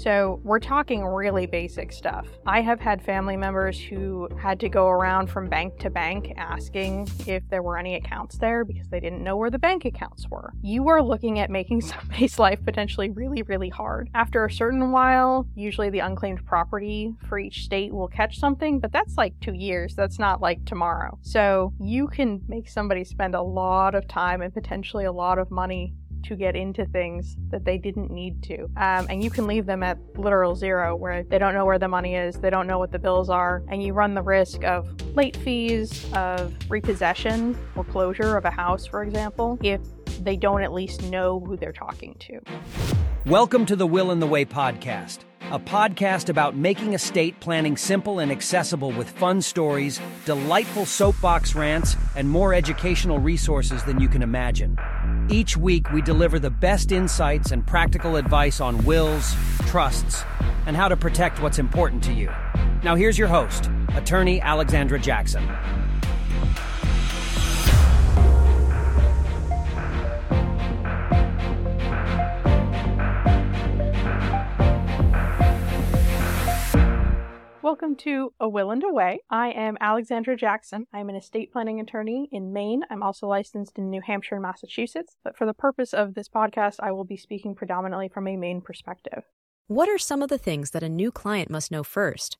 So we're talking really basic stuff. I have had family members who had to go around from bank to bank asking if there were any accounts there because they didn't know where the bank accounts were. You are looking at making somebody's life potentially really, really hard. After a certain while, usually the unclaimed property for each state will catch something, but that's like two years. That's not like tomorrow. So you can make somebody spend a lot of time and potentially a lot of money to get into things that they didn't need to. Um, and you can leave them at literal zero where they don't know where the money is, they don't know what the bills are, and you run the risk of late fees, of repossession or closure of a house, for example, if they don't at least know who they're talking to. Welcome to the Will in the Way podcast, a podcast about making estate planning simple and accessible with fun stories, delightful soapbox rants, and more educational resources than you can imagine. Each week, we deliver the best insights and practical advice on wills, trusts, and how to protect what's important to you. Now, here's your host, attorney Alexandra Jackson. Welcome to A Will and Away. I am Alexandra Jackson. I'm an estate planning attorney in Maine. I'm also licensed in New Hampshire and Massachusetts. But for the purpose of this podcast, I will be speaking predominantly from a Maine perspective. What are some of the things that a new client must know first?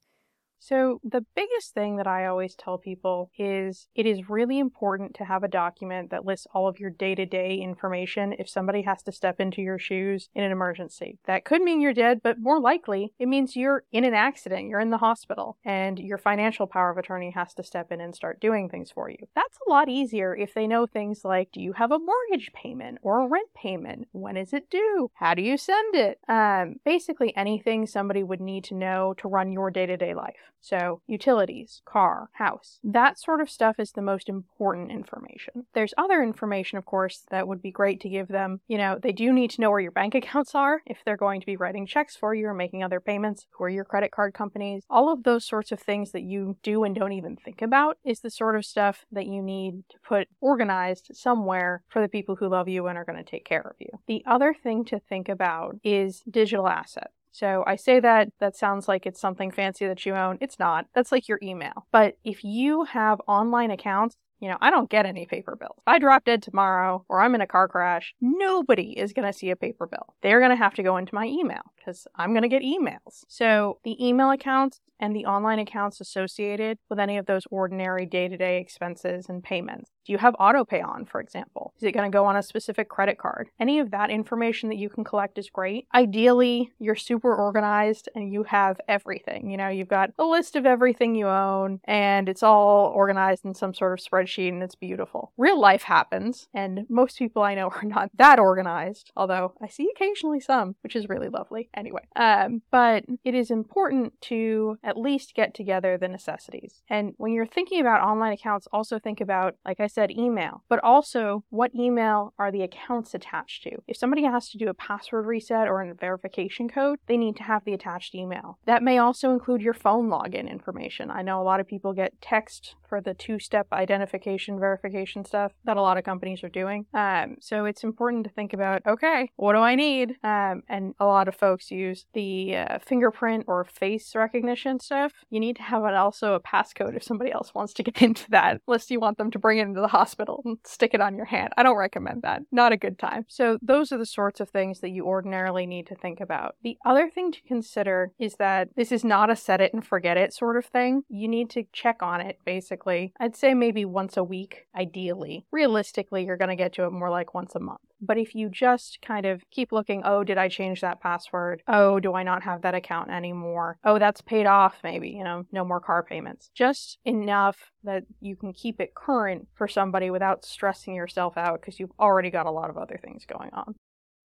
So, the biggest thing that I always tell people is it is really important to have a document that lists all of your day to day information if somebody has to step into your shoes in an emergency. That could mean you're dead, but more likely, it means you're in an accident, you're in the hospital, and your financial power of attorney has to step in and start doing things for you. That's a lot easier if they know things like do you have a mortgage payment or a rent payment? When is it due? How do you send it? Um, basically, anything somebody would need to know to run your day to day life. So, utilities, car, house, that sort of stuff is the most important information. There's other information, of course, that would be great to give them. You know, they do need to know where your bank accounts are if they're going to be writing checks for you or making other payments, who are your credit card companies. All of those sorts of things that you do and don't even think about is the sort of stuff that you need to put organized somewhere for the people who love you and are going to take care of you. The other thing to think about is digital assets. So I say that that sounds like it's something fancy that you own. It's not. That's like your email. But if you have online accounts, you know, I don't get any paper bills. If I drop dead tomorrow or I'm in a car crash, nobody is going to see a paper bill. They're going to have to go into my email because I'm going to get emails. So the email accounts and the online accounts associated with any of those ordinary day to day expenses and payments. Do you have auto pay on, for example? Is it going to go on a specific credit card? Any of that information that you can collect is great. Ideally, you're super organized and you have everything. You know, you've got a list of everything you own and it's all organized in some sort of spreadsheet and it's beautiful. Real life happens, and most people I know are not that organized, although I see occasionally some, which is really lovely. Anyway, um, but it is important to at least get together the necessities. And when you're thinking about online accounts, also think about, like I said, email, but also what email are the accounts attached to? If somebody has to do a password reset or a verification code, they need to have the attached email. That may also include your phone login information. I know a lot of people get text for the two step identification verification stuff that a lot of companies are doing. Um, so it's important to think about okay, what do I need? Um, and a lot of folks use the uh, fingerprint or face recognition stuff. You need to have it also a passcode if somebody else wants to get into that, unless you want them to bring it into the hospital and stick it on your hand. I don't recommend that. Not a good time. So those are the sorts of things that you ordinarily need to think about. The other thing to consider is that this is not a set it and forget it sort of thing. You need to check on it basically I'd say maybe once a week, ideally. Realistically, you're going to get to it more like once a month. But if you just kind of keep looking, oh, did I change that password? Oh, do I not have that account anymore? Oh, that's paid off, maybe, you know, no more car payments. Just enough that you can keep it current for somebody without stressing yourself out because you've already got a lot of other things going on.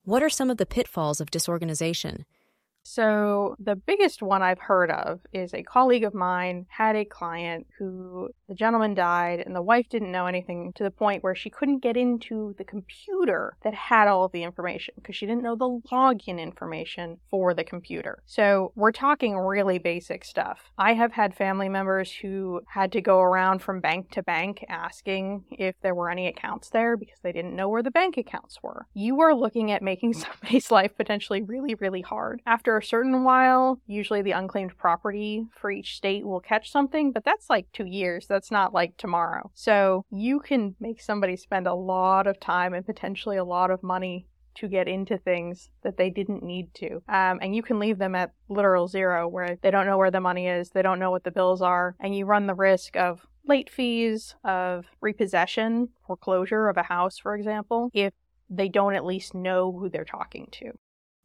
What are some of the pitfalls of disorganization? So, the biggest one I've heard of is a colleague of mine had a client who the gentleman died and the wife didn't know anything to the point where she couldn't get into the computer that had all of the information because she didn't know the login information for the computer. So, we're talking really basic stuff. I have had family members who had to go around from bank to bank asking if there were any accounts there because they didn't know where the bank accounts were. You are looking at making somebody's life potentially really, really hard. After a certain while, usually the unclaimed property for each state will catch something, but that's like two years. That's not like tomorrow. So you can make somebody spend a lot of time and potentially a lot of money to get into things that they didn't need to. Um, and you can leave them at literal zero where they don't know where the money is, they don't know what the bills are, and you run the risk of late fees, of repossession, foreclosure of a house, for example, if they don't at least know who they're talking to.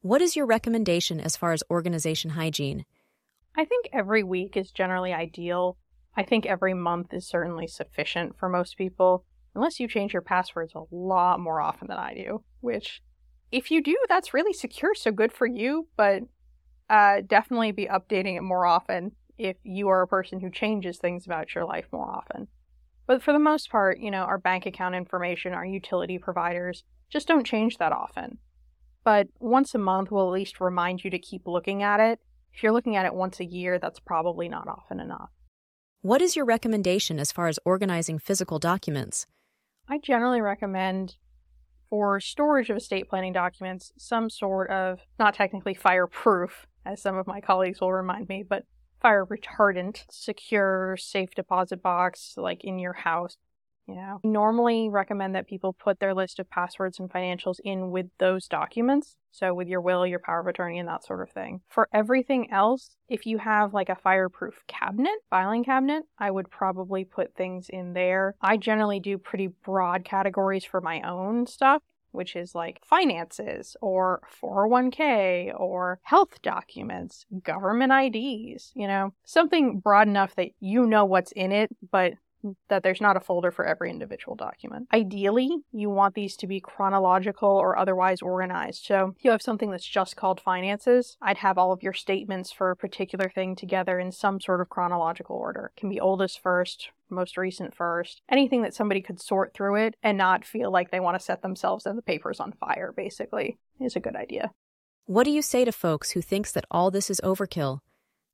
What is your recommendation as far as organization hygiene? I think every week is generally ideal. I think every month is certainly sufficient for most people, unless you change your passwords a lot more often than I do, which if you do, that's really secure, so good for you, but uh, definitely be updating it more often if you are a person who changes things about your life more often. But for the most part, you know, our bank account information, our utility providers, just don't change that often. But once a month will at least remind you to keep looking at it. If you're looking at it once a year, that's probably not often enough. What is your recommendation as far as organizing physical documents? I generally recommend for storage of estate planning documents some sort of, not technically fireproof, as some of my colleagues will remind me, but fire retardant, secure, safe deposit box, like in your house. Know, normally recommend that people put their list of passwords and financials in with those documents. So with your will, your power of attorney, and that sort of thing. For everything else, if you have like a fireproof cabinet, filing cabinet, I would probably put things in there. I generally do pretty broad categories for my own stuff which is like finances or 401k or health documents, government IDs, you know, something broad enough that you know what's in it, but that there's not a folder for every individual document. Ideally, you want these to be chronological or otherwise organized. So if you have something that's just called finances, I'd have all of your statements for a particular thing together in some sort of chronological order. It can be oldest first, most recent first. Anything that somebody could sort through it and not feel like they want to set themselves and the papers on fire, basically, is a good idea. What do you say to folks who thinks that all this is overkill?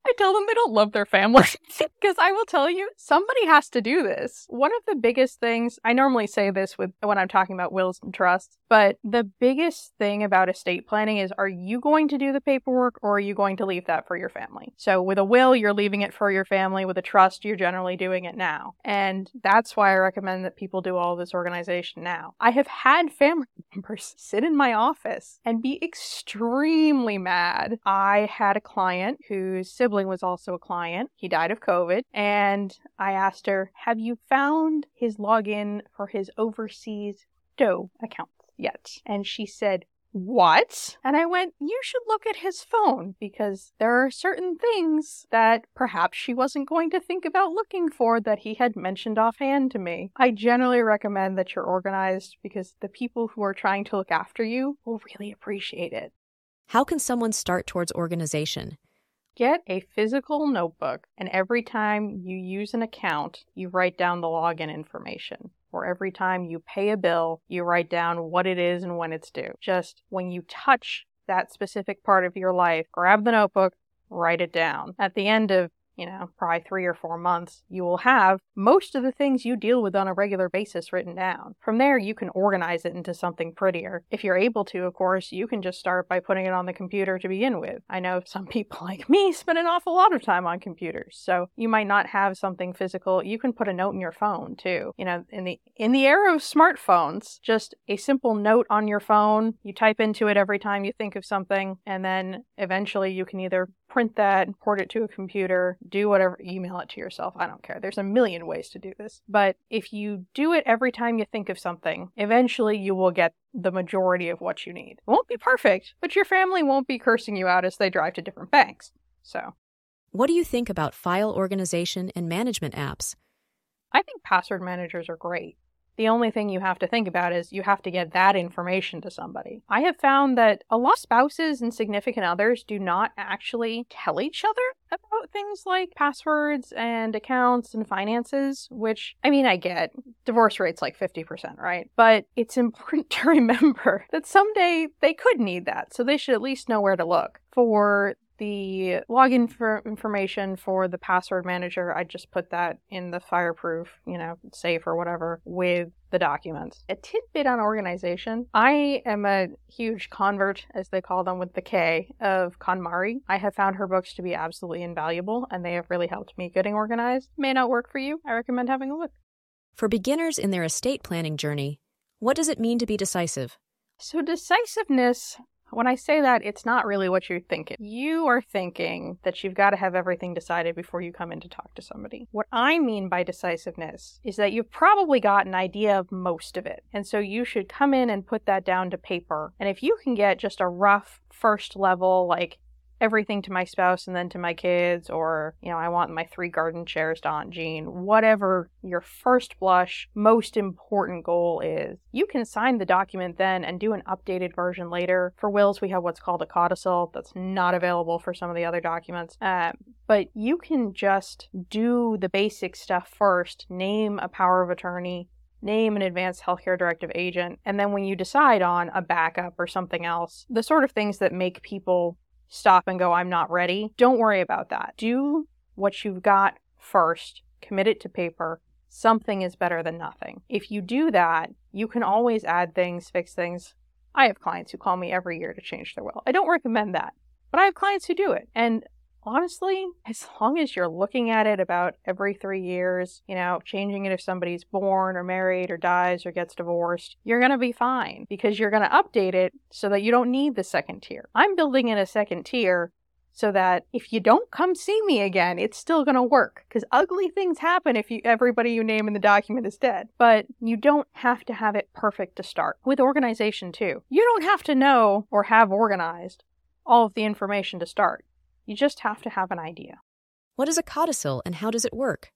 I tell them they don't love their family. Because I will tell you, somebody has to do this. One of the biggest things, I normally say this with when I'm talking about wills and trusts, but the biggest thing about estate planning is are you going to do the paperwork or are you going to leave that for your family? So with a will, you're leaving it for your family. With a trust, you're generally doing it now. And that's why I recommend that people do all this organization now. I have had family members sit in my office and be extremely mad. I had a client whose sibling sibling was also a client. He died of COVID. And I asked her, Have you found his login for his overseas Doe account yet? And she said, what? And I went, You should look at his phone because there are certain things that perhaps she wasn't going to think about looking for that he had mentioned offhand to me. I generally recommend that you're organized because the people who are trying to look after you will really appreciate it. How can someone start towards organization? Get a physical notebook, and every time you use an account, you write down the login information. Or every time you pay a bill, you write down what it is and when it's due. Just when you touch that specific part of your life, grab the notebook, write it down. At the end of you know, probably three or four months, you will have most of the things you deal with on a regular basis written down. From there, you can organize it into something prettier. If you're able to, of course, you can just start by putting it on the computer to begin with. I know some people like me spend an awful lot of time on computers, so you might not have something physical. You can put a note in your phone too. You know, in the in the era of smartphones, just a simple note on your phone, you type into it every time you think of something, and then eventually you can either print that, port it to a computer, do whatever, email it to yourself. I don't care. There's a million ways to do this. But if you do it every time you think of something, eventually you will get the majority of what you need. It won't be perfect, but your family won't be cursing you out as they drive to different banks. So, what do you think about file organization and management apps? I think password managers are great. The only thing you have to think about is you have to get that information to somebody. I have found that a lot of spouses and significant others do not actually tell each other about things like passwords and accounts and finances, which I mean, I get divorce rates like 50%, right? But it's important to remember that someday they could need that, so they should at least know where to look. For The login for information for the password manager, I just put that in the fireproof, you know, safe or whatever with the documents. A tidbit on organization. I am a huge convert, as they call them with the K, of KonMari. I have found her books to be absolutely invaluable and they have really helped me getting organized. May not work for you. I recommend having a look. For beginners in their estate planning journey, what does it mean to be decisive? So, decisiveness when I say that, it's not really what you're thinking. You are thinking that you've got to have everything decided before you come in to talk to somebody. What I mean by decisiveness is that you've probably got an idea of most of it. And so you should come in and put that down to paper. And if you can get just a rough first level, like everything to my spouse and then to my kids, or, you know, I want my three garden chairs to Aunt Jean, whatever your first blush most important goal is, you can sign the document then and do an updated version later. For wills, we have what's called a codicil that's not available for some of the other documents. Uh, but you can just do the basic stuff first, name a power of attorney, name an advanced healthcare directive agent, and then when you decide on a backup or something else, the sort of things that make people stop and go, I'm not ready, don't worry about that. Do what you've got first, commit it to paper. Something is better than nothing. If you do that, you can always add things, fix things. I have clients who call me every year to change their will. I don't recommend that, but I have clients who do it. And honestly, as long as you're looking at it about every three years, you know, changing it if somebody's born or married or dies or gets divorced, you're going to be fine because you're going to update it so that you don't need the second tier. I'm building in a second tier so that if you don't come see me again, it's still going to work because ugly things happen if you everybody you name in the document is dead. But you don't have to have it perfect to start. With organization too. You don't have to know or have organized all of the information to start. You just have to have an idea. What is a codicil and how does it work?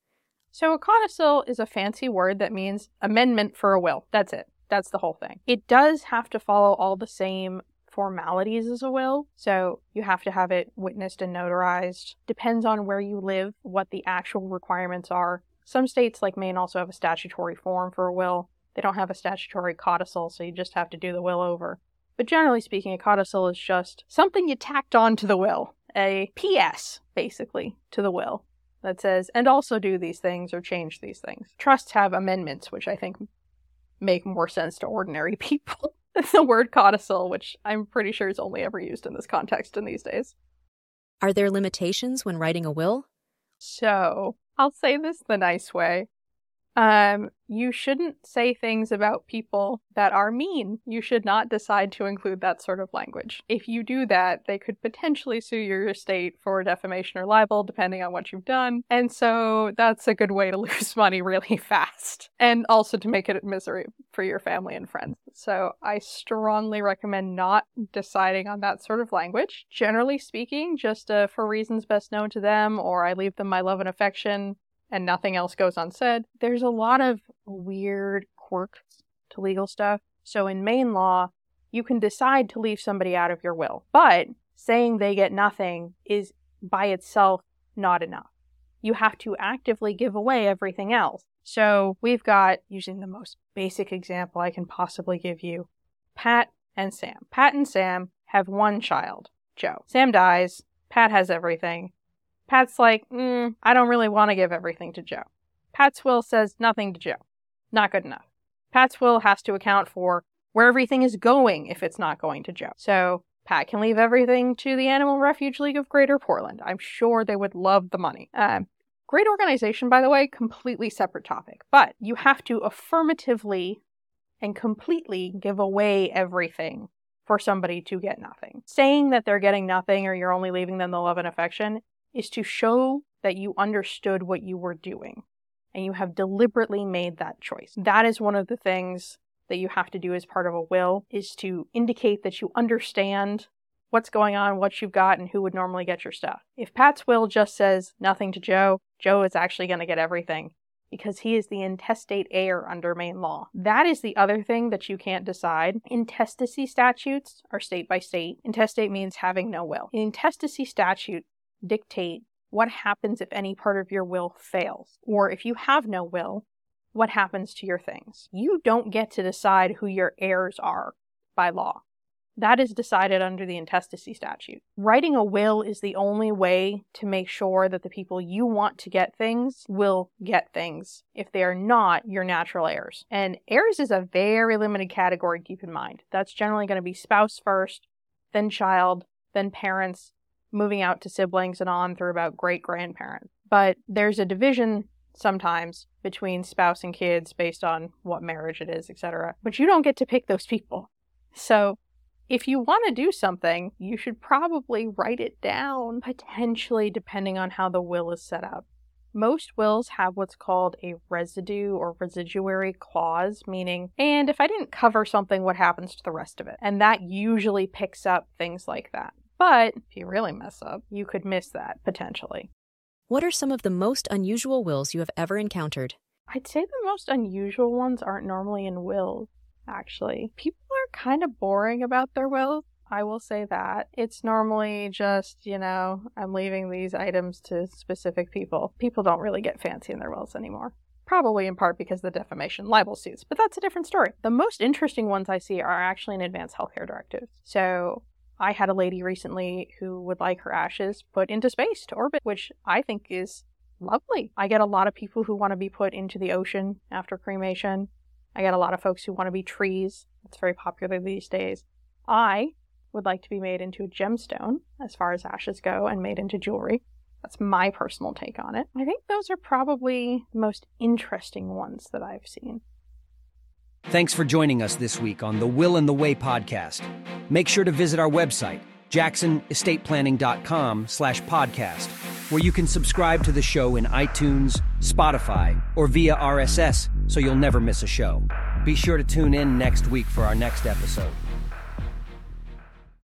So, a codicil is a fancy word that means amendment for a will. That's it. That's the whole thing. It does have to follow all the same formalities as a will. So, you have to have it witnessed and notarized. Depends on where you live, what the actual requirements are. Some states, like Maine, also have a statutory form for a will. They don't have a statutory codicil, so you just have to do the will over. But generally speaking, a codicil is just something you tacked on to the will a PS, basically, to the will that says, and also do these things or change these things. Trusts have amendments, which I think make more sense to ordinary people than the word codicil, which I'm pretty sure is only ever used in this context in these days. Are there limitations when writing a will? So, I'll say this the nice way. Um, you shouldn't say things about people that are mean. You should not decide to include that sort of language. If you do that, they could potentially sue your estate for defamation or libel, depending on what you've done. And so that's a good way to lose money really fast. And also to make it a misery for your family and friends. So I strongly recommend not deciding on that sort of language. Generally speaking, just uh, for reasons best known to them, or I leave them my love and affection and nothing else goes unsaid. There's a lot of weird quirks to legal stuff. So in Maine law, you can decide to leave somebody out of your will, but saying they get nothing is by itself not enough. You have to actively give away everything else. So we've got, using the most basic example I can possibly give you, Pat and Sam. Pat and Sam have one child, Joe. Sam dies, Pat has everything. Pat's like, mm, I don't really want to give everything to Joe. Pat's will says nothing to Joe. Not good enough. Pat's will has to account for where everything is going if it's not going to Joe. So Pat can leave everything to the Animal Refuge League of Greater Portland. I'm sure they would love the money. Um, great organization, by the way, completely separate topic. But you have to affirmatively and completely give away everything for somebody to get nothing. Saying that they're getting nothing or you're only leaving them the love and affection is to show that you understood what you were doing and you have deliberately made that choice. That is one of the things that you have to do as part of a will is to indicate that you understand what's going on, what you've got, and who would normally get your stuff. If Pat's will just says nothing to Joe, Joe is actually going to get everything because he is the intestate heir under Maine law. That is the other thing that you can't decide. Intestacy statutes are state by state. Intestate means having no will. Intestacy statute dictate what happens if any part of your will fails, or if you have no will, what happens to your things. You don't get to decide who your heirs are by law. That is decided under the intestacy statute. Writing a will is the only way to make sure that the people you want to get things will get things. If they are not, you're natural heirs. And heirs is a very limited category keep in mind. That's generally going to be spouse first, then child, then parents, moving out to siblings and on through about great grandparents. But there's a division sometimes between spouse and kids based on what marriage it is, etc. But you don't get to pick those people. So if you want to do something, you should probably write it down, potentially depending on how the will is set up. Most wills have what's called a residue or residuary clause, meaning, and if I didn't cover something, what happens to the rest of it? And that usually picks up things like that. But if you really mess up, you could miss that potentially. What are some of the most unusual wills you have ever encountered? I'd say the most unusual ones aren't normally in wills, actually. People are kind of boring about their wills. I will say that. It's normally just, you know, I'm leaving these items to specific people. People don't really get fancy in their wills anymore. Probably in part because of the defamation libel suits, but that's a different story. The most interesting ones I see are actually in advanced healthcare directives. So I had a lady recently who would like her ashes put into space to orbit, which I think is lovely. I get a lot of people who want to be put into the ocean after cremation. I get a lot of folks who want to be trees. It's very popular these days. I would like to be made into a gemstone as far as ashes go and made into jewelry. That's my personal take on it. I think those are probably the most interesting ones that I've seen. Thanks for joining us this week on the Will and the Way podcast. Make sure to visit our website, jacksonestateplanning.com slash podcast, where you can subscribe to the show in iTunes, Spotify, or via RSS so you'll never miss a show. Be sure to tune in next week for our next episode.